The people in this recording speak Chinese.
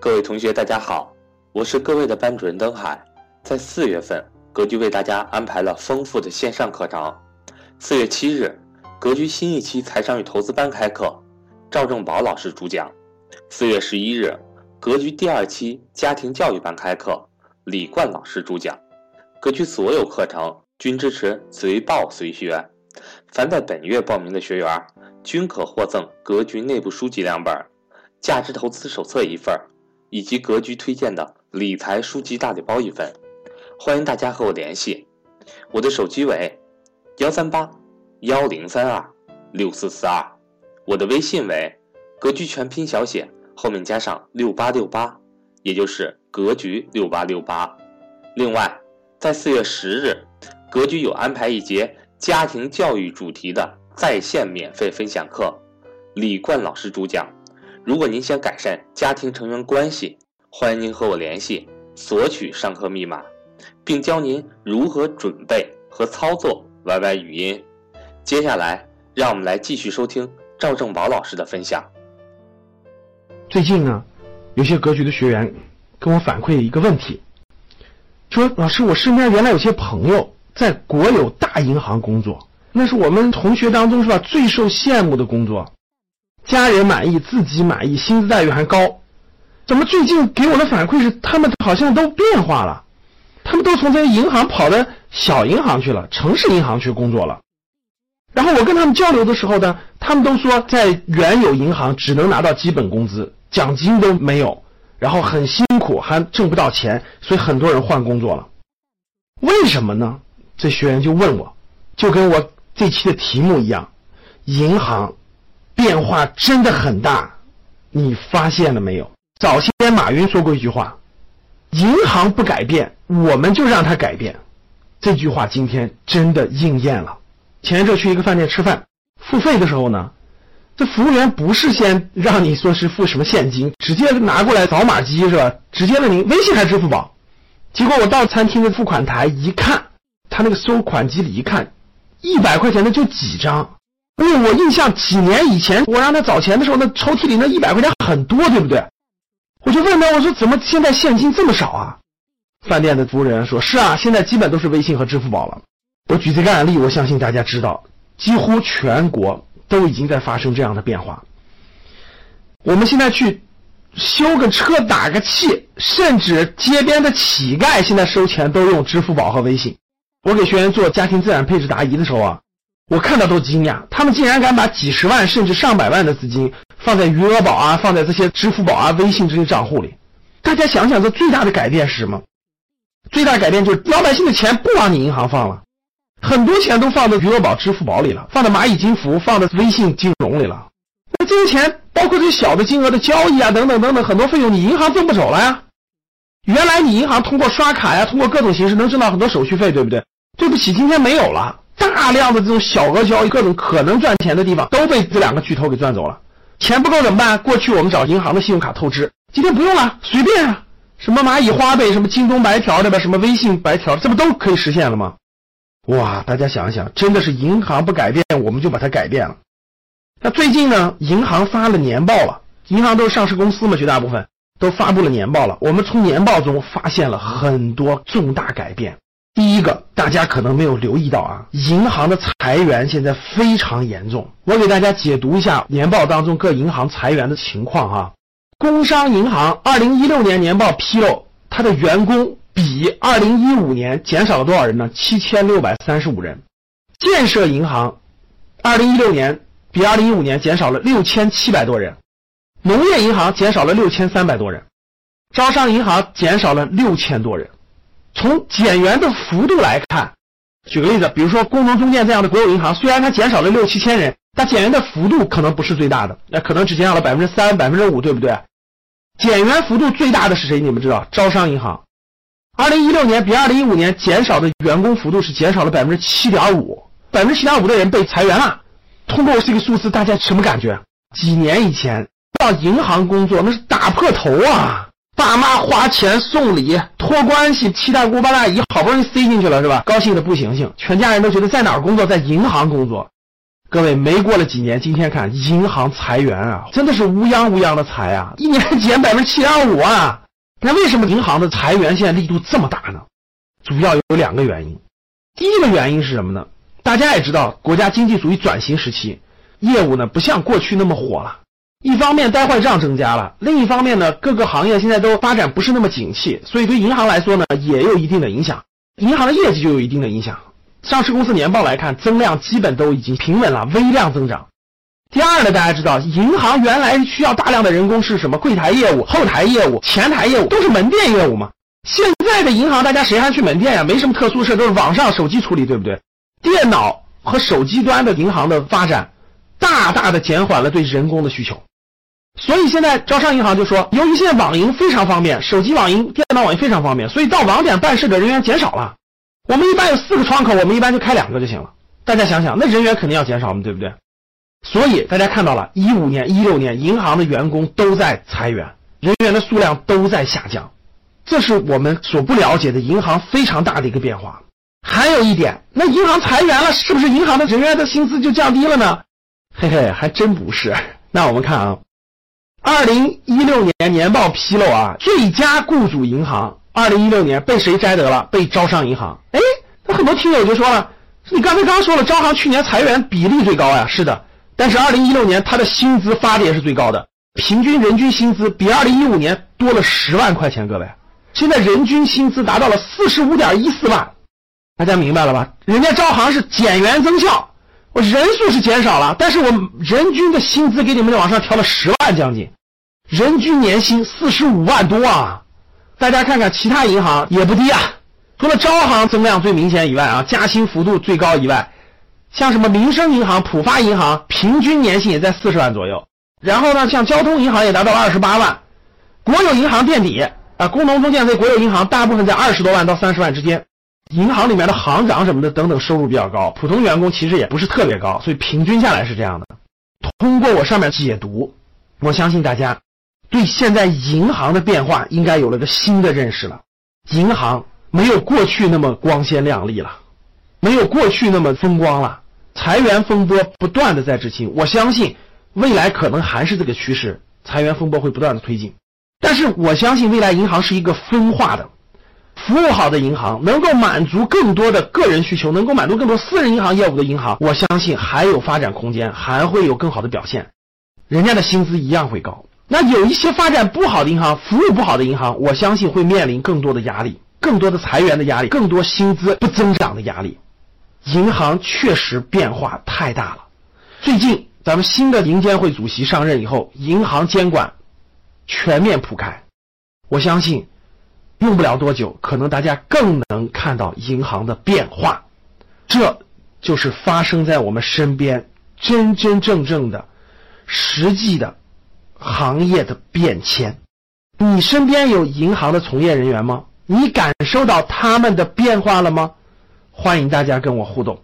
各位同学，大家好，我是各位的班主任登海。在四月份，格局为大家安排了丰富的线上课程。四月七日，格局新一期财商与投资班开课，赵正宝老师主讲。四月十一日，格局第二期家庭教育班开课，李冠老师主讲。格局所有课程均支持随报随学，凡在本月报名的学员，均可获赠格局内部书籍两本，价值投资手册一份。以及格局推荐的理财书籍大礼包一份，欢迎大家和我联系，我的手机为幺三八幺零三二六四四二，我的微信为格局全拼小写后面加上六八六八，也就是格局六八六八。另外，在四月十日，格局有安排一节家庭教育主题的在线免费分享课，李冠老师主讲。如果您想改善家庭成员关系，欢迎您和我联系，索取上课密码，并教您如何准备和操作 YY 语音。接下来，让我们来继续收听赵正宝老师的分享。最近呢，有些格局的学员跟我反馈一个问题，说：“老师，我身边原来有些朋友在国有大银行工作，那是我们同学当中是吧最受羡慕的工作。”家人满意，自己满意，薪资待遇还高，怎么最近给我的反馈是他们好像都变化了？他们都从这些银行跑到小银行去了，城市银行去工作了。然后我跟他们交流的时候呢，他们都说在原有银行只能拿到基本工资，奖金都没有，然后很辛苦，还挣不到钱，所以很多人换工作了。为什么呢？这学员就问我，就跟我这期的题目一样，银行。变化真的很大，你发现了没有？早些年马云说过一句话：“银行不改变，我们就让它改变。”这句话今天真的应验了。前一阵去一个饭店吃饭，付费的时候呢，这服务员不是先让你说是付什么现金，直接拿过来扫码机是吧？直接问您微信还是支付宝？结果我到餐厅的付款台一看，他那个收款机里一看，一百块钱的就几张。因为我印象几年以前，我让他找钱的时候，那抽屉里那一百块钱很多，对不对？我就问他，我说怎么现在现金这么少啊？饭店的服务人员说：“是啊，现在基本都是微信和支付宝了。”我举这个案例，我相信大家知道，几乎全国都已经在发生这样的变化。我们现在去修个车、打个气，甚至街边的乞丐现在收钱都用支付宝和微信。我给学员做家庭资产配置答疑的时候啊。我看到都惊讶，他们竟然敢把几十万甚至上百万的资金放在余额宝啊，放在这些支付宝啊、微信这些账户里。大家想想，这最大的改变是什么？最大改变就是老百姓的钱不往你银行放了，很多钱都放在余额宝、支付宝里了，放在蚂蚁金服、放在微信金融里了。那这些钱，包括这些小的金额的交易啊，等等等等，很多费用你银行挣不走了呀。原来你银行通过刷卡呀，通过各种形式能挣到很多手续费，对不对？对不起，今天没有了。大量的这种小额交易，各种可能赚钱的地方都被这两个巨头给赚走了。钱不够怎么办？过去我们找银行的信用卡透支，今天不用了，随便啊，什么蚂蚁花呗，什么京东白条对吧？什么微信白条，这不都可以实现了吗？哇，大家想一想，真的是银行不改变，我们就把它改变了。那最近呢，银行发了年报了，银行都是上市公司嘛，绝大部分都发布了年报了。我们从年报中发现了很多重大改变。第一个，大家可能没有留意到啊，银行的裁员现在非常严重。我给大家解读一下年报当中各银行裁员的情况哈。工商银行二零一六年年报披露，它的员工比二零一五年减少了多少人呢？七千六百三十五人。建设银行二零一六年比二零一五年减少了六千七百多人。农业银行减少了六千三百多人。招商银行减少了六千多人。从减员的幅度来看，举个例子，比如说工农中建这样的国有银行，虽然它减少了六七千人，但减员的幅度可能不是最大的，那可能只减少了百分之三、百分之五，对不对？减员幅度最大的是谁？你们知道？招商银行，二零一六年比二零一五年减少的员工幅度是减少了百分之七点五，百分之七点五的人被裁员了。通过这个数字，大家什么感觉？几年以前到银行工作那是打破头啊！爸妈花钱送礼托关系，七大姑八大姨好不容易塞进去了是吧？高兴的不行行，全家人都觉得在哪儿工作，在银行工作。各位，没过了几年，今天看银行裁员啊，真的是乌泱乌泱的裁啊，一年减百分之七点五啊。那为什么银行的裁员现在力度这么大呢？主要有两个原因。第一个原因是什么呢？大家也知道，国家经济属于转型时期，业务呢不像过去那么火了。一方面呆坏账增加了，另一方面呢，各个行业现在都发展不是那么景气，所以对银行来说呢，也有一定的影响。银行的业绩就有一定的影响。上市公司年报来看，增量基本都已经平稳了，微量增长。第二呢，大家知道，银行原来需要大量的人工是什么？柜台业务、后台业务、前台业务都是门店业务嘛。现在的银行，大家谁还去门店呀？没什么特殊事，都是网上手机处理，对不对？电脑和手机端的银行的发展，大大的减缓了对人工的需求。所以现在招商银行就说，由于现在网银非常方便，手机网银、电脑网银非常方便，所以到网点办事的人员减少了。我们一般有四个窗口，我们一般就开两个就行了。大家想想，那人员肯定要减少嘛，对不对？所以大家看到了，一五年、一六年，银行的员工都在裁员，人员的数量都在下降，这是我们所不了解的银行非常大的一个变化。还有一点，那银行裁员了，是不是银行的人员的薪资就降低了呢？嘿嘿，还真不是。那我们看啊，二零一六年年报披露啊，最佳雇主银行。二零一六年被谁摘得了？被招商银行。哎，那很多听友就说了，你刚才刚说了，招行去年裁员比例最高呀。是的，但是二零一六年它的薪资发的也是最高的，平均人均薪资比二零一五年多了十万块钱。各位，现在人均薪资达到了四十五点一四万，大家明白了吧？人家招行是减员增效，我人数是减少了，但是我人均的薪资给你们往上调了十万将近，人均年薪四十五万多啊。大家看看其他银行也不低啊，除了招行增量最明显以外啊，加薪幅度最高以外，像什么民生银行、浦发银行，平均年薪也在四十万左右。然后呢，像交通银行也达到了二十八万，国有银行垫底啊，工农中建这国有银行大部分在二十多万到三十万之间。银行里面的行长什么的等等收入比较高，普通员工其实也不是特别高，所以平均下来是这样的。通过我上面解读，我相信大家。对现在银行的变化应该有了个新的认识了，银行没有过去那么光鲜亮丽了，没有过去那么风光了，裁员风波不断的在执行，我相信未来可能还是这个趋势，裁员风波会不断的推进，但是我相信未来银行是一个分化的，服务好的银行能够满足更多的个人需求，能够满足更多私人银行业务的银行，我相信还有发展空间，还会有更好的表现，人家的薪资一样会高。那有一些发展不好的银行，服务不好的银行，我相信会面临更多的压力，更多的裁员的压力，更多薪资不增长的压力。银行确实变化太大了。最近咱们新的银监会主席上任以后，银行监管全面铺开，我相信用不了多久，可能大家更能看到银行的变化。这就是发生在我们身边真真正正的、实际的。行业的变迁，你身边有银行的从业人员吗？你感受到他们的变化了吗？欢迎大家跟我互动。